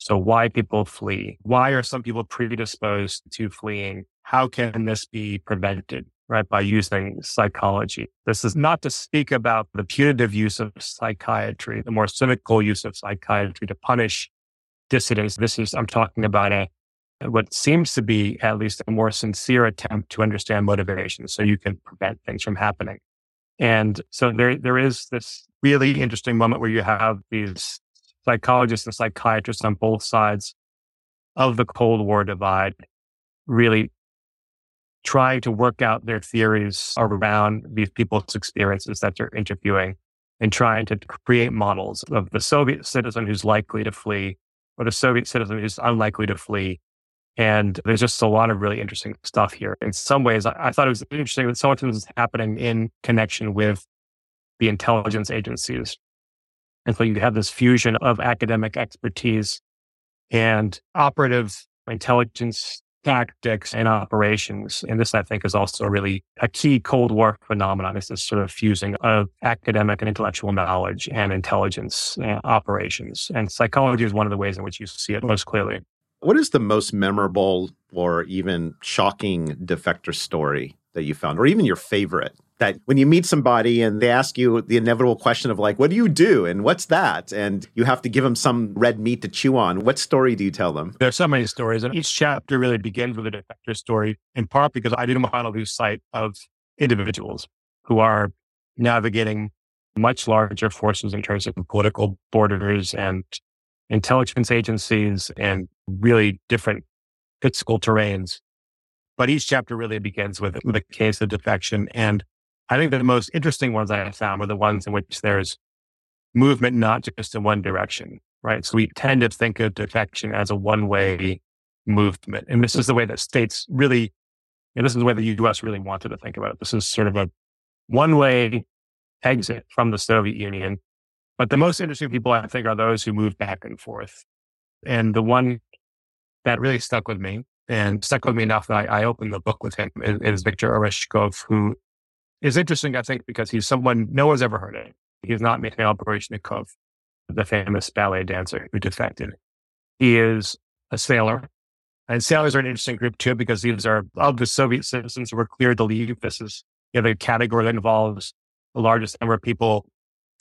so why people flee? Why are some people predisposed to fleeing? How can this be prevented? Right. By using psychology. This is not to speak about the punitive use of psychiatry, the more cynical use of psychiatry to punish dissidents. This is, I'm talking about a, what seems to be at least a more sincere attempt to understand motivation so you can prevent things from happening. And so there, there is this really interesting moment where you have these psychologists and psychiatrists on both sides of the Cold War divide really trying to work out their theories around these people's experiences that they're interviewing and trying to create models of the Soviet citizen who's likely to flee or the Soviet citizen who's unlikely to flee. And there's just a lot of really interesting stuff here. In some ways, I, I thought it was interesting that so much of this is happening in connection with the intelligence agencies and so you have this fusion of academic expertise and operative intelligence tactics and operations. And this, I think, is also really a key Cold War phenomenon. Is this sort of fusing of academic and intellectual knowledge and intelligence and operations. And psychology is one of the ways in which you see it most clearly. What is the most memorable or even shocking defector story that you found, or even your favorite? That when you meet somebody and they ask you the inevitable question of like, what do you do and what's that? And you have to give them some red meat to chew on. What story do you tell them? There are so many stories, and each chapter really begins with a defector story, in part because I didn't want to lose sight of individuals who are navigating much larger forces in terms of political borders and intelligence agencies and really different physical terrains. But each chapter really begins with, a case of defection. And I think the most interesting ones I have found were the ones in which there's movement not just in one direction, right? So we tend to think of defection as a one way movement. And this is the way that states really, and this is the way the US really wanted to think about it. This is sort of a one way exit from the Soviet Union. But the most interesting people, I think, are those who move back and forth. And the one that really stuck with me and stuck with me enough that I, I opened the book with him is, is Viktor Oreshkov, who is interesting, I think, because he's someone no one's ever heard of. He's not Mikhail Baryshnikov, the famous ballet dancer who defected. He is a sailor. And sailors are an interesting group too, because these are of the Soviet citizens who were cleared to leave. This is you know, the category that involves the largest number of people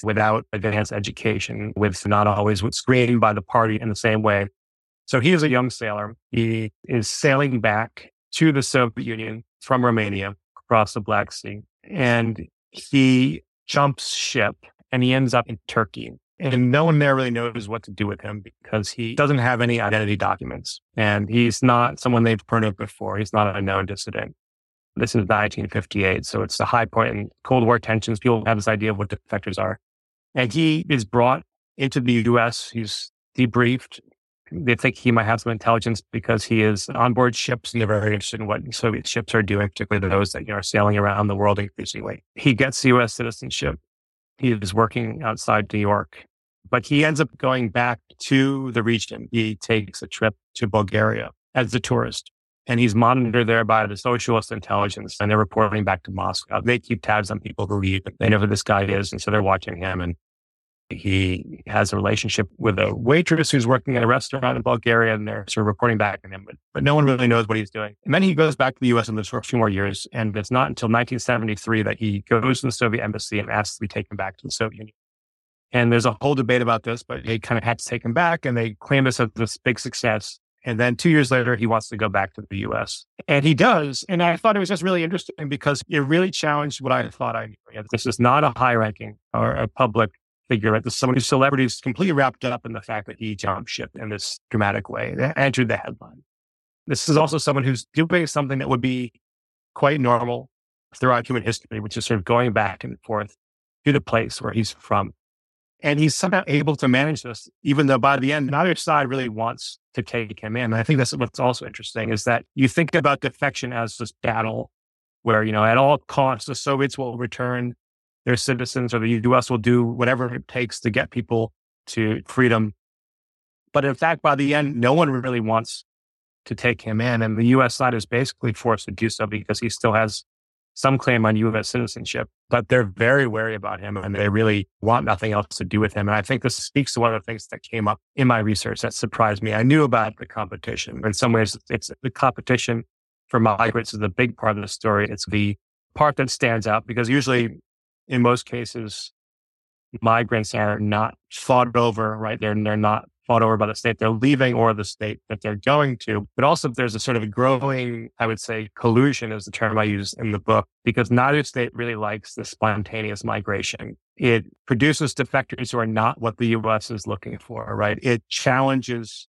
without advanced education, with not always screened by the party in the same way. So he is a young sailor. He is sailing back to the Soviet Union from Romania across the Black Sea and he jumps ship and he ends up in Turkey. And no one there really knows what to do with him because he doesn't have any identity documents and he's not someone they've heard of before. He's not a known dissident. This is 1958. So it's a high point in Cold War tensions. People have this idea of what defectors are. And he is brought into the US. He's debriefed. They think he might have some intelligence because he is on board ships and they're very interested in what Soviet ships are doing, particularly those that you know, are sailing around the world increasingly. He gets US citizenship. He is working outside New York, but he ends up going back to the region. He takes a trip to Bulgaria as a tourist and he's monitored there by the socialist intelligence and they're reporting back to Moscow. They keep tabs on people who leave. They know who this guy is. And so they're watching him. And he has a relationship with a waitress who's working at a restaurant in Bulgaria and they're sort of reporting back to him, but, but no one really knows what he's doing. And then he goes back to the US and lives for a few more years. And it's not until 1973 that he goes to the Soviet embassy and asks to be taken back to the Soviet Union. And there's a whole debate about this, but they kind of had to take him back and they claim this as this big success. And then two years later, he wants to go back to the US. And he does. And I thought it was just really interesting because it really challenged what I thought I knew. This is not a high ranking or a public figure, right? This is someone whose celebrity is completely wrapped up in the fact that he jumped ship in this dramatic way, that entered the headline. This is also someone who's doing something that would be quite normal throughout human history, which is sort of going back and forth to the place where he's from. And he's somehow able to manage this, even though by the end, neither side really wants to take him in. And I think that's what's also interesting is that you think about defection as this battle where, you know, at all costs, the Soviets will return their citizens or the US will do whatever it takes to get people to freedom. But in fact, by the end, no one really wants to take him in. And the US side is basically forced to do so because he still has some claim on U.S. citizenship, but they're very wary about him and they really want nothing else to do with him. And I think this speaks to one of the things that came up in my research that surprised me. I knew about the competition. In some ways, it's the competition for migrants is a big part of the story. It's the part that stands out because usually in most cases, migrants are not fought over, right? They're, they're not fought over by the state they're leaving or the state that they're going to. But also there's a sort of growing, I would say, collusion is the term I use in the book, because neither state really likes the spontaneous migration. It produces defectors who are not what the U.S. is looking for, right? It challenges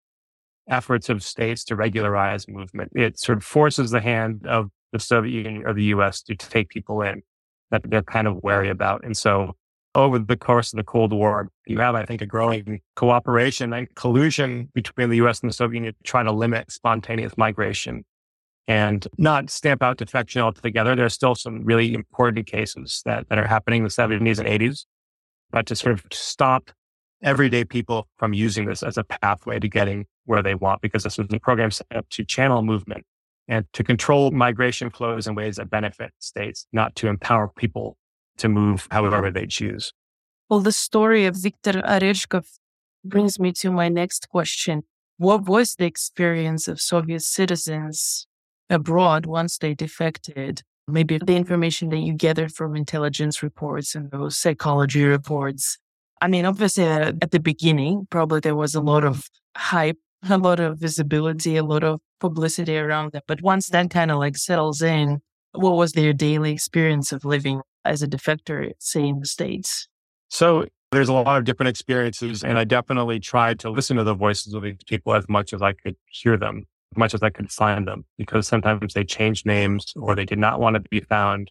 efforts of states to regularize movement. It sort of forces the hand of the Soviet Union or the U.S. to take people in that they're kind of wary about. And so over the course of the Cold War, you have, I think, a growing cooperation and collusion between the US and the Soviet Union trying to limit spontaneous migration and not stamp out defection altogether. There are still some really important cases that, that are happening in the 70s and 80s, but to sort of stop everyday people from using this as a pathway to getting where they want, because this was a program set up to channel movement and to control migration flows in ways that benefit states, not to empower people to move however they choose. Well, the story of Viktor Oreshkov brings me to my next question. What was the experience of Soviet citizens abroad once they defected? Maybe the information that you gathered from intelligence reports and those psychology reports. I mean, obviously, uh, at the beginning, probably there was a lot of hype, a lot of visibility, a lot of publicity around that. But once that kind of like settles in, what was their daily experience of living as a defector, say in the States? So there's a lot of different experiences, and I definitely tried to listen to the voices of these people as much as I could hear them, as much as I could find them, because sometimes they changed names or they did not want to be found.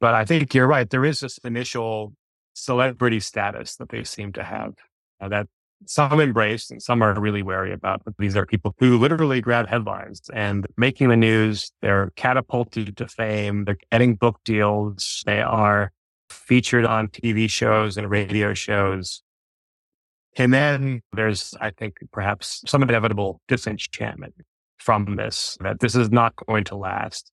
But I think you're right. There is this initial celebrity status that they seem to have uh, that some embrace and some are really wary about. But these are people who literally grab headlines and making the news. They're catapulted to fame. They're getting book deals. They are featured on TV shows and radio shows. And then there's, I think, perhaps some inevitable disenchantment from this, that this is not going to last.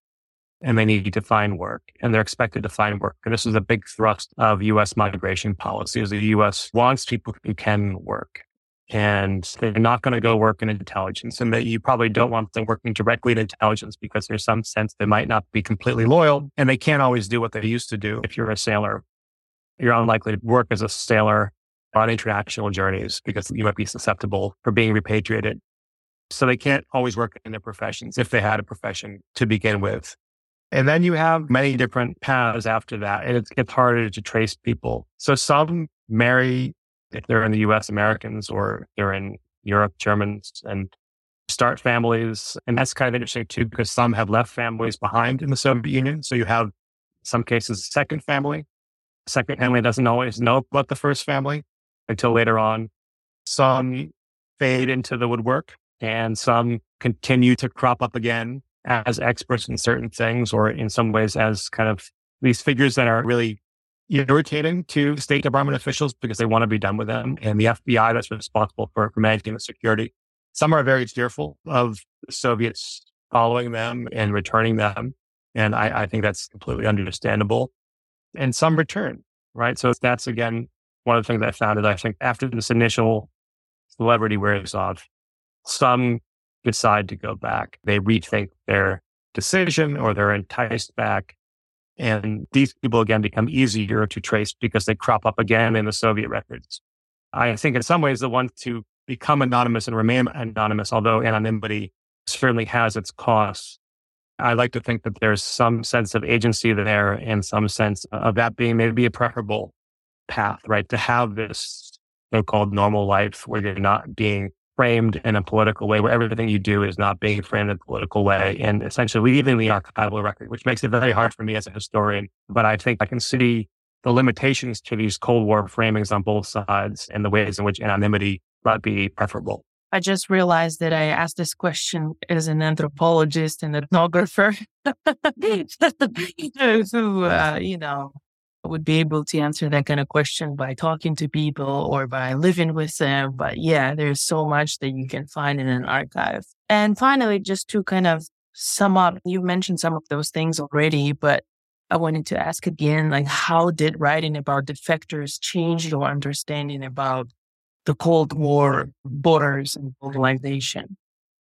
And they need to find work and they're expected to find work. And this is a big thrust of US migration policy is the US wants people who can work and they're not going to go work in intelligence and that you probably don't want them working directly in intelligence because there's some sense they might not be completely loyal and they can't always do what they used to do. If you're a sailor, you're unlikely to work as a sailor on international journeys because you might be susceptible for being repatriated. So they can't always work in their professions if they had a profession to begin with. And then you have many different paths after that, and it gets harder to trace people. So some marry if they're in the US, Americans, or they're in Europe, Germans, and start families. And that's kind of interesting too, because some have left families behind in the Soviet Union. So you have some cases, second family. Second family doesn't always know about the first family until later on. Some fade into the woodwork and some continue to crop up again as experts in certain things or in some ways as kind of these figures that are really irritating to State Department officials because they want to be done with them and the FBI that's responsible for, for managing the security. Some are very fearful of Soviets following them and returning them. And I, I think that's completely understandable. And some return, right? So that's again, one of the things I found is I think after this initial celebrity wears off, some decide to go back. They rethink their decision or they're enticed back. And these people again become easier to trace because they crop up again in the Soviet records. I think in some ways the ones to become anonymous and remain anonymous, although anonymity certainly has its costs. I like to think that there's some sense of agency there and some sense of that being maybe a preferable path, right? To have this so-called normal life where you're not being framed in a political way, where everything you do is not being framed in a political way, and essentially leaving the archival record, which makes it very hard for me as a historian. But I think I can see the limitations to these Cold War framings on both sides and the ways in which anonymity might be preferable. I just realized that I asked this question as an anthropologist and ethnographer who, uh, you know, would be able to answer that kind of question by talking to people or by living with them. But yeah, there's so much that you can find in an archive. And finally, just to kind of sum up, you mentioned some of those things already, but I wanted to ask again, like, how did writing about defectors change your understanding about the Cold War borders and globalization?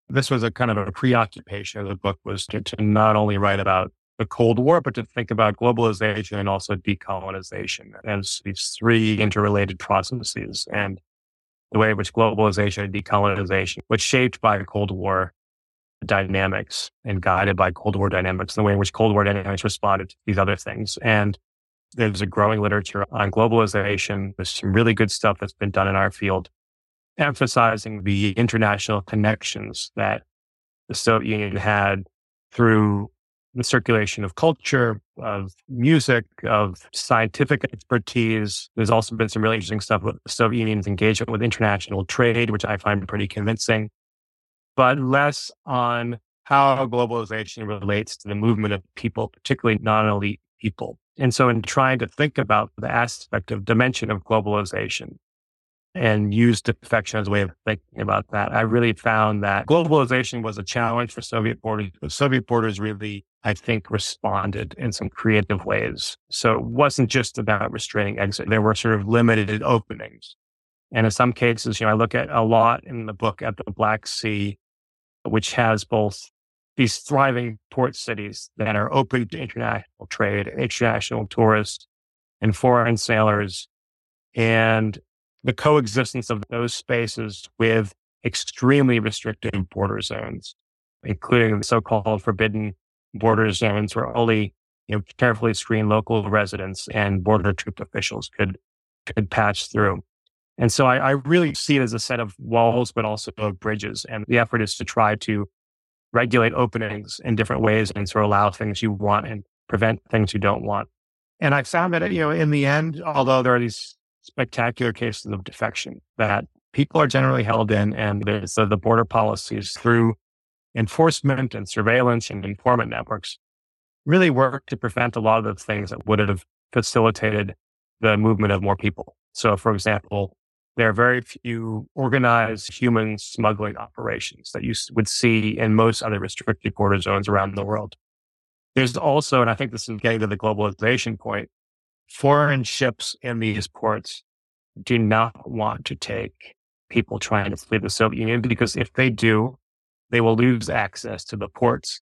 This was a kind of a preoccupation of the book was to, to not only write about the Cold War, but to think about globalization and also decolonization as these three interrelated processes and the way in which globalization and decolonization was shaped by the Cold War dynamics and guided by Cold War dynamics, the way in which Cold War dynamics responded to these other things. And there's a growing literature on globalization. There's some really good stuff that's been done in our field, emphasizing the international connections that the Soviet Union had through the circulation of culture, of music, of scientific expertise. There's also been some really interesting stuff with Soviet Union's engagement with international trade, which I find pretty convincing, but less on how globalization relates to the movement of people, particularly non elite people. And so, in trying to think about the aspect of dimension of globalization, and use defection as a way of thinking about that. I really found that globalization was a challenge for Soviet borders, but Soviet borders really, I think, responded in some creative ways. So it wasn't just about restraining exit. There were sort of limited openings. And in some cases, you know, I look at a lot in the book at the Black Sea, which has both these thriving port cities that are open to international trade, international tourists and foreign sailors. And the coexistence of those spaces with extremely restrictive border zones, including the so-called forbidden border zones where only you know, carefully screened local residents and border troop officials could could patch through. And so I, I really see it as a set of walls, but also of bridges. And the effort is to try to regulate openings in different ways and sort of allow things you want and prevent things you don't want. And I found that, you know, in the end, although there are these spectacular cases of defection that people are generally held in and the border policies through enforcement and surveillance and informant networks really work to prevent a lot of the things that would have facilitated the movement of more people. So, for example, there are very few organized human smuggling operations that you would see in most other restricted border zones around the world. There's also, and I think this is getting to the globalization point, foreign ships in these ports do not want to take people trying to flee the Soviet Union because if they do, they will lose access to the ports.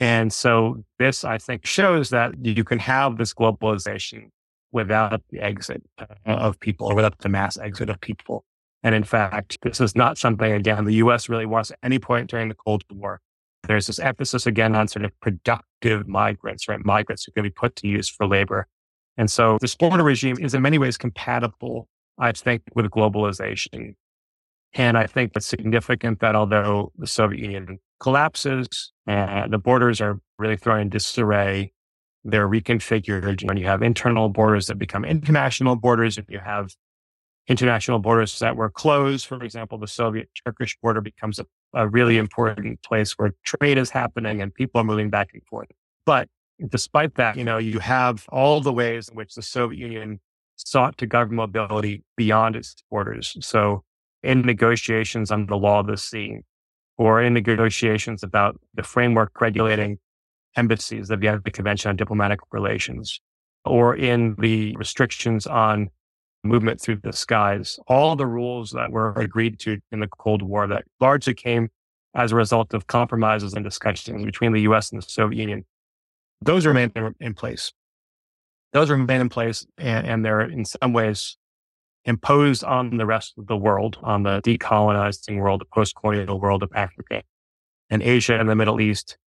And so this, I think, shows that you can have this globalization without the exit uh, of people or without the mass exit of people. And in fact, this is not something, again, the US really wants at any point during the Cold War. There's this emphasis again on sort of productive migrants, right? Migrants who can be put to use for labor. And so this border regime is in many ways compatible, I think, with globalization. And I think it's significant that although the Soviet Union collapses and the borders are really thrown in disarray, they're reconfigured. And you have internal borders that become international borders, and you have international borders that were closed. For example, the Soviet Turkish border becomes a, a really important place where trade is happening and people are moving back and forth. But despite that, you know, you have all the ways in which the Soviet Union sought to govern mobility beyond its borders. So in negotiations on the law of the sea or in negotiations about the framework regulating embassies, of the Vienna Convention on Diplomatic Relations, or in the restrictions on movement through the skies, all the rules that were agreed to in the Cold War that largely came as a result of compromises and discussions between the US and the Soviet Union, those remain in place. Those remain in place and, and they're in some ways imposed on the rest of the world, on the decolonizing world, the post-colonial world of Africa and Asia and the Middle East,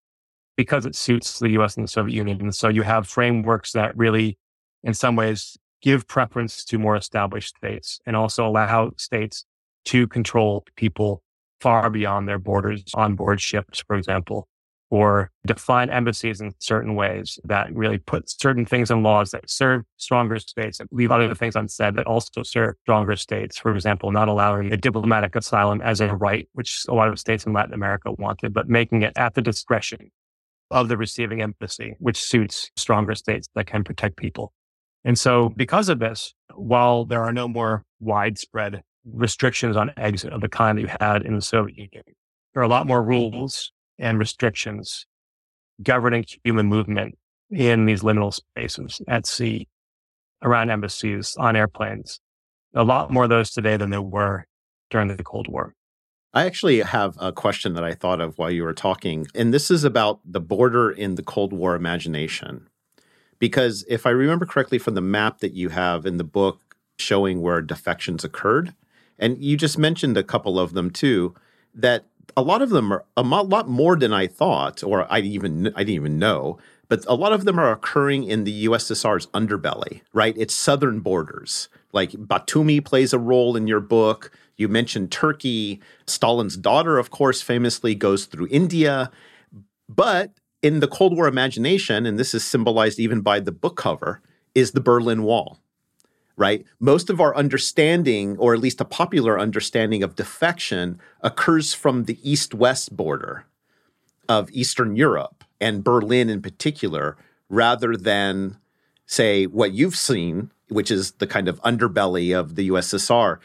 because it suits the US and the Soviet Union. And so you have frameworks that really, in some ways, give preference to more established states and also allow states to control people far beyond their borders on board ships, for example, or define embassies in certain ways that really put certain things in laws that serve stronger states and leave other things unsaid that also serve stronger states. For example, not allowing a diplomatic asylum as a right, which a lot of states in Latin America wanted, but making it at the discretion of the receiving embassy, which suits stronger states that can protect people. And so because of this, while there are no more widespread restrictions on exit of the kind that you had in the Soviet Union, there are a lot more rules and restrictions governing human movement in these liminal spaces at sea, around embassies, on airplanes. A lot more of those today than there were during the Cold War. I actually have a question that I thought of while you were talking, and this is about the border in the Cold War imagination. Because if I remember correctly from the map that you have in the book showing where defections occurred, and you just mentioned a couple of them too, that a lot of them are a lot more than I thought, or I even I didn't even know. But a lot of them are occurring in the USSR's underbelly, right? Its southern borders. Like Batumi plays a role in your book. You mentioned Turkey. Stalin's daughter, of course, famously goes through India. But in the Cold War imagination, and this is symbolized even by the book cover, is the Berlin Wall, right? Most of our understanding, or at least a popular understanding of defection, occurs from the east west border of Eastern Europe and Berlin in particular, rather than, say, what you've seen, which is the kind of underbelly of the USSR.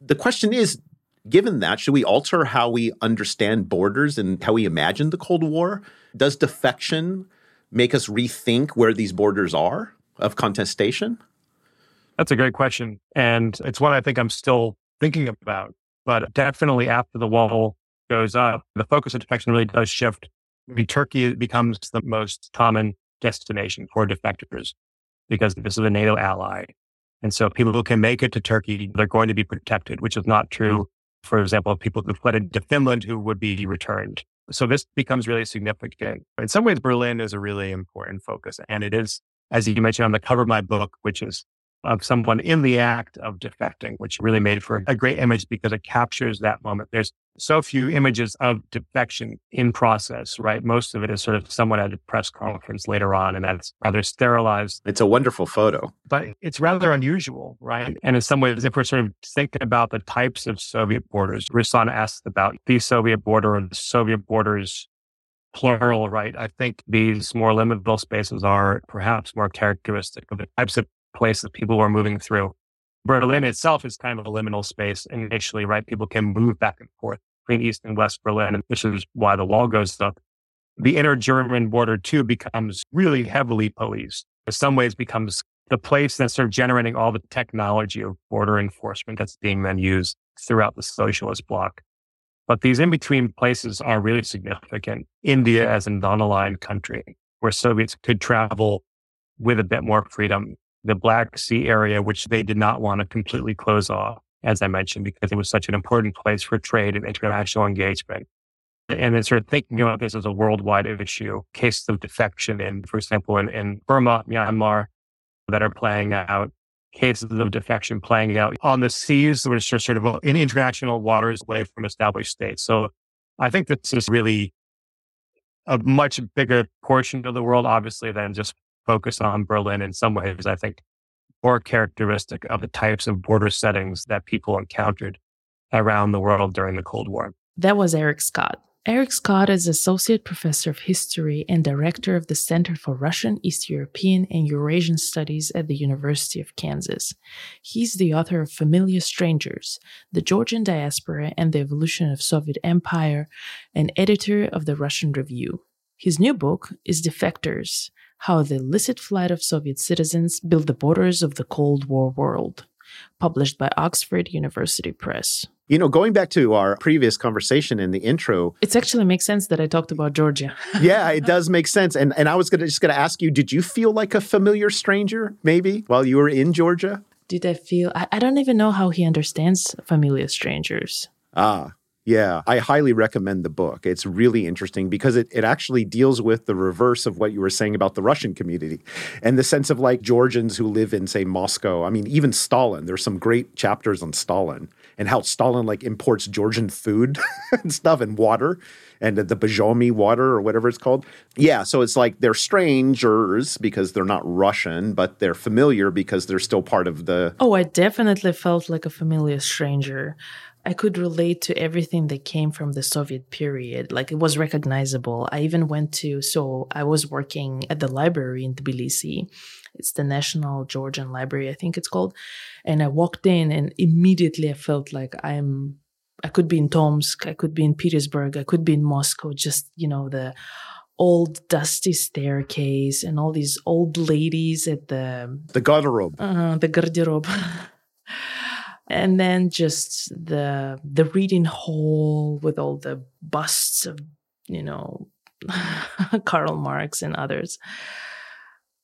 The question is given that, should we alter how we understand borders and how we imagine the Cold War? Does defection make us rethink where these borders are of contestation? That's a great question. And it's one I think I'm still thinking about. But definitely after the wall goes up, the focus of defection really does shift. Mean, Turkey becomes the most common destination for defectors because this is a NATO ally. And so people who can make it to Turkey, they're going to be protected, which is not true, for example, of people who fled into Finland who would be returned. So this becomes really significant. In some ways, Berlin is a really important focus. And it is, as you mentioned on the cover of my book, which is of someone in the act of defecting, which really made for a great image because it captures that moment. There's so few images of defection in process, right? Most of it is sort of someone at a press conference later on, and that's rather sterilized. It's a wonderful photo. But it's rather unusual, right? And in some ways, if we're sort of thinking about the types of Soviet borders, Rusana asked about the Soviet border or the Soviet borders plural, right? I think these more liminal spaces are perhaps more characteristic of the types of places people were moving through. Berlin itself is kind of a liminal space and initially, right? People can move back and forth between East and West Berlin, and this is why the wall goes up. The inner German border too becomes really heavily policed. In some ways becomes the place that's sort of generating all the technology of border enforcement that's being then used throughout the socialist bloc. But these in between places are really significant. India as a non-aligned country where Soviets could travel with a bit more freedom the Black Sea area, which they did not want to completely close off, as I mentioned, because it was such an important place for trade and international engagement. And then sort of thinking about this as a worldwide issue, cases of defection in, for example, in, in Burma, Myanmar, that are playing out, cases of defection playing out on the seas, which are sort of in international waters away from established states. So I think this is really a much bigger portion of the world, obviously, than just focus on Berlin in some ways. I think more characteristic of the types of border settings that people encountered around the world during the Cold War. That was Erik Scott. Erik Scott is Associate Professor of History and Director of the Center for Russian, East European, and Eurasian Studies at the University of Kansas. He's the author of Familiar Strangers, The Georgian Diaspora and the Evolution of Soviet Empire, and editor of the Russian Review. His new book is Defectors How the Illicit Flight of Soviet Citizens Built the Borders of the Cold War World, published by Oxford University Press. You know, going back to our previous conversation in the intro, it actually makes sense that I talked about Georgia. yeah, it does make sense. And and I was gonna just gonna ask you, did you feel like a familiar stranger, maybe, while you were in Georgia? Did I feel I, I don't even know how he understands familiar strangers. Ah, yeah, I highly recommend the book. It's really interesting because it, it actually deals with the reverse of what you were saying about the Russian community and the sense of like Georgians who live in, say, Moscow. I mean, even Stalin, there's some great chapters on Stalin and how Stalin like imports Georgian food and stuff and water and the Borjomi water or whatever it's called. Yeah, so it's like they're strangers because they're not Russian, but they're familiar because they're still part of the. Oh, I definitely felt like a familiar stranger. I could relate to everything that came from the Soviet period. Like it was recognizable. I even went to, so I was working at the library in Tbilisi. It's the National Georgian Library, I think it's called. And I walked in and immediately I felt like I'm, I could be in Tomsk, I could be in Petersburg, I could be in Moscow, just, you know, the old dusty staircase and all these old ladies at the, the garderobe. Uh, the garderobe. and then just the the reading hall with all the busts of you know Karl Marx and others.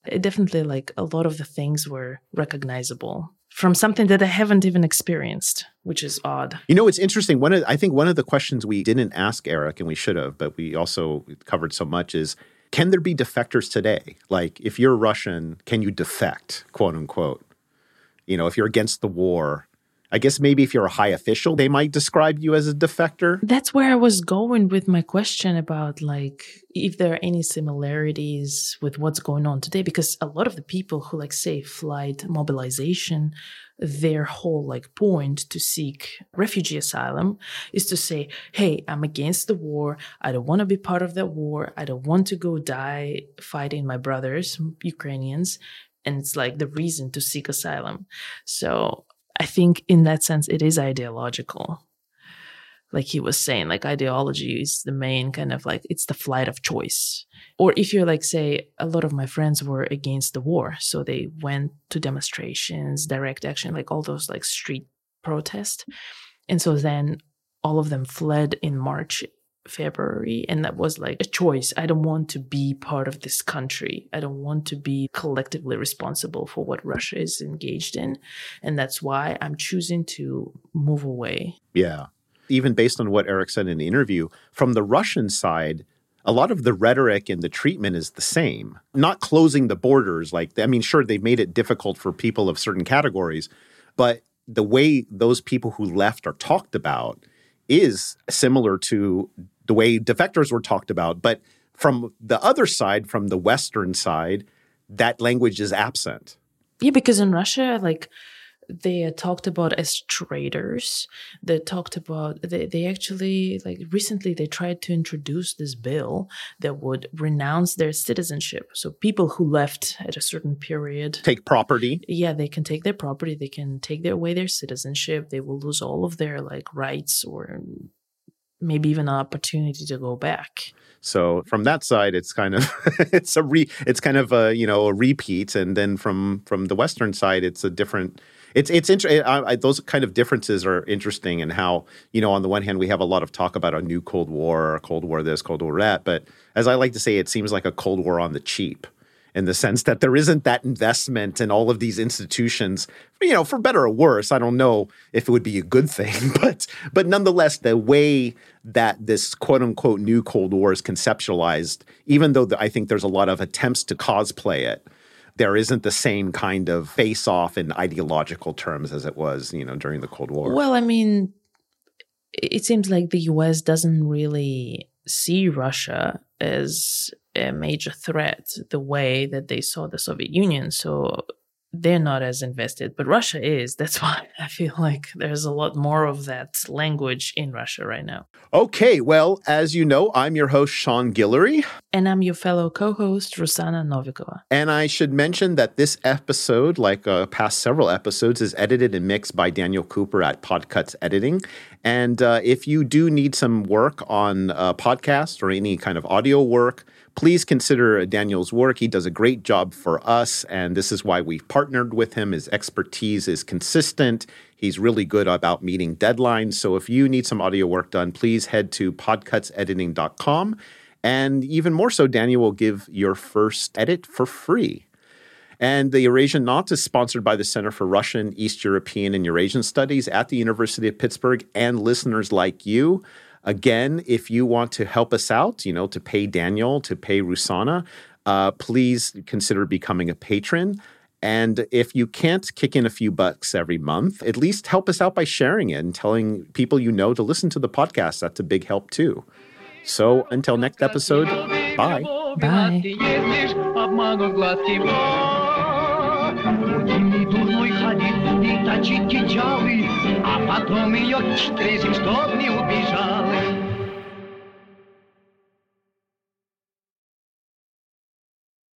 It definitely like a lot of the things were recognizable from something that I haven't even experienced, which is odd. You know, it's interesting. One of I think one of the questions we didn't ask Erik and we should have, but we also covered so much is can there be defectors today? Like if you're Russian, can you defect, quote unquote? You know, if you're against the war, I guess maybe if you're a high official, they might describe you as a defector. That's where I was going with my question about like if there are any similarities with what's going on today because a lot of the people who like say flight mobilization their whole like point to seek refugee asylum is to say hey i'm against the war. I don't want to be part of that war. I don't want to go die fighting my brothers ukrainians. And it's like the reason to seek asylum. So I think in that sense, it is ideological. Like he was saying, like ideology is the main kind of like, it's the flight of choice. Or if you're like, say, a lot of my friends were against the war. So they went to demonstrations, direct action, like all those like street protests. And so then all of them fled in March February. And that was like a choice. I don't want to be part of this country. I don't want to be collectively responsible for what Russia is engaged in. And that's why I'm choosing to move away. Yeah. Even based on what Erik said in the interview, from the Russian side, a lot of the rhetoric and the treatment is the same. Not closing the borders, like, I mean, sure, they've made it difficult for people of certain categories, but the way those people who left are talked about is similar to the way defectors were talked about. But from the other side, from the Western side, that language is absent. Yeah, because in Russia, like they talked about as traitors. They talked about they, they actually like recently they tried to introduce this bill that would renounce their citizenship. So people who left at a certain period take property. Yeah, they can take their property, they can take their away their citizenship, they will lose all of their like rights or maybe even an opportunity to go back. So from that side, it's kind of it's a re it's kind of a you know a repeat, and then from from the Western side, it's a different it's it's interesting. Those kind of differences are interesting, and in how you know on the one hand we have a lot of talk about a new Cold War, a Cold War this, Cold War that, but as I like to say, it seems like a Cold War on the cheap, in the sense that there isn't that investment in all of these institutions. You know, for better or worse, I don't know if it would be a good thing, but but nonetheless, the way that this quote unquote new Cold War is conceptualized, even though the, I think there's a lot of attempts to cosplay it there isn't the same kind of face off in ideological terms as it was, you know, during the Cold War. Well, I mean, it seems like the US doesn't really see Russia as a major threat the way that they saw the Soviet Union. So they're not as invested, but Russia is. That's why I feel like there's a lot more of that language in Russia right now. Okay, well, as you know, I'm your host, Sean Guillory. And I'm your fellow co host, Rusana Novikova. And I should mention that this episode, like uh, past several episodes, is edited and mixed by Daniel Cooper at Podcuts Editing. And uh, if you do need some work on a podcast or any kind of audio work, please consider Daniel's work. He does a great job for us, and this is why we've partnered with him. His expertise is consistent. He's really good about meeting deadlines. So if you need some audio work done, please head to podcutsediting.com. And even more so, Daniel will give your first edit for free. And the Eurasian Knot is sponsored by the Center for Russian, East European, and Eurasian Studies at the University of Pittsburgh and listeners like you. Again, if you want to help us out, you know, to pay Daniel, to pay Rusana, uh, please consider becoming a patron. And if you can't kick in a few bucks every month, at least help us out by sharing it and telling people you know to listen to the podcast. That's a big help too. So until next episode, bye. Bye. А потом ее встретим, чтоб не убежала.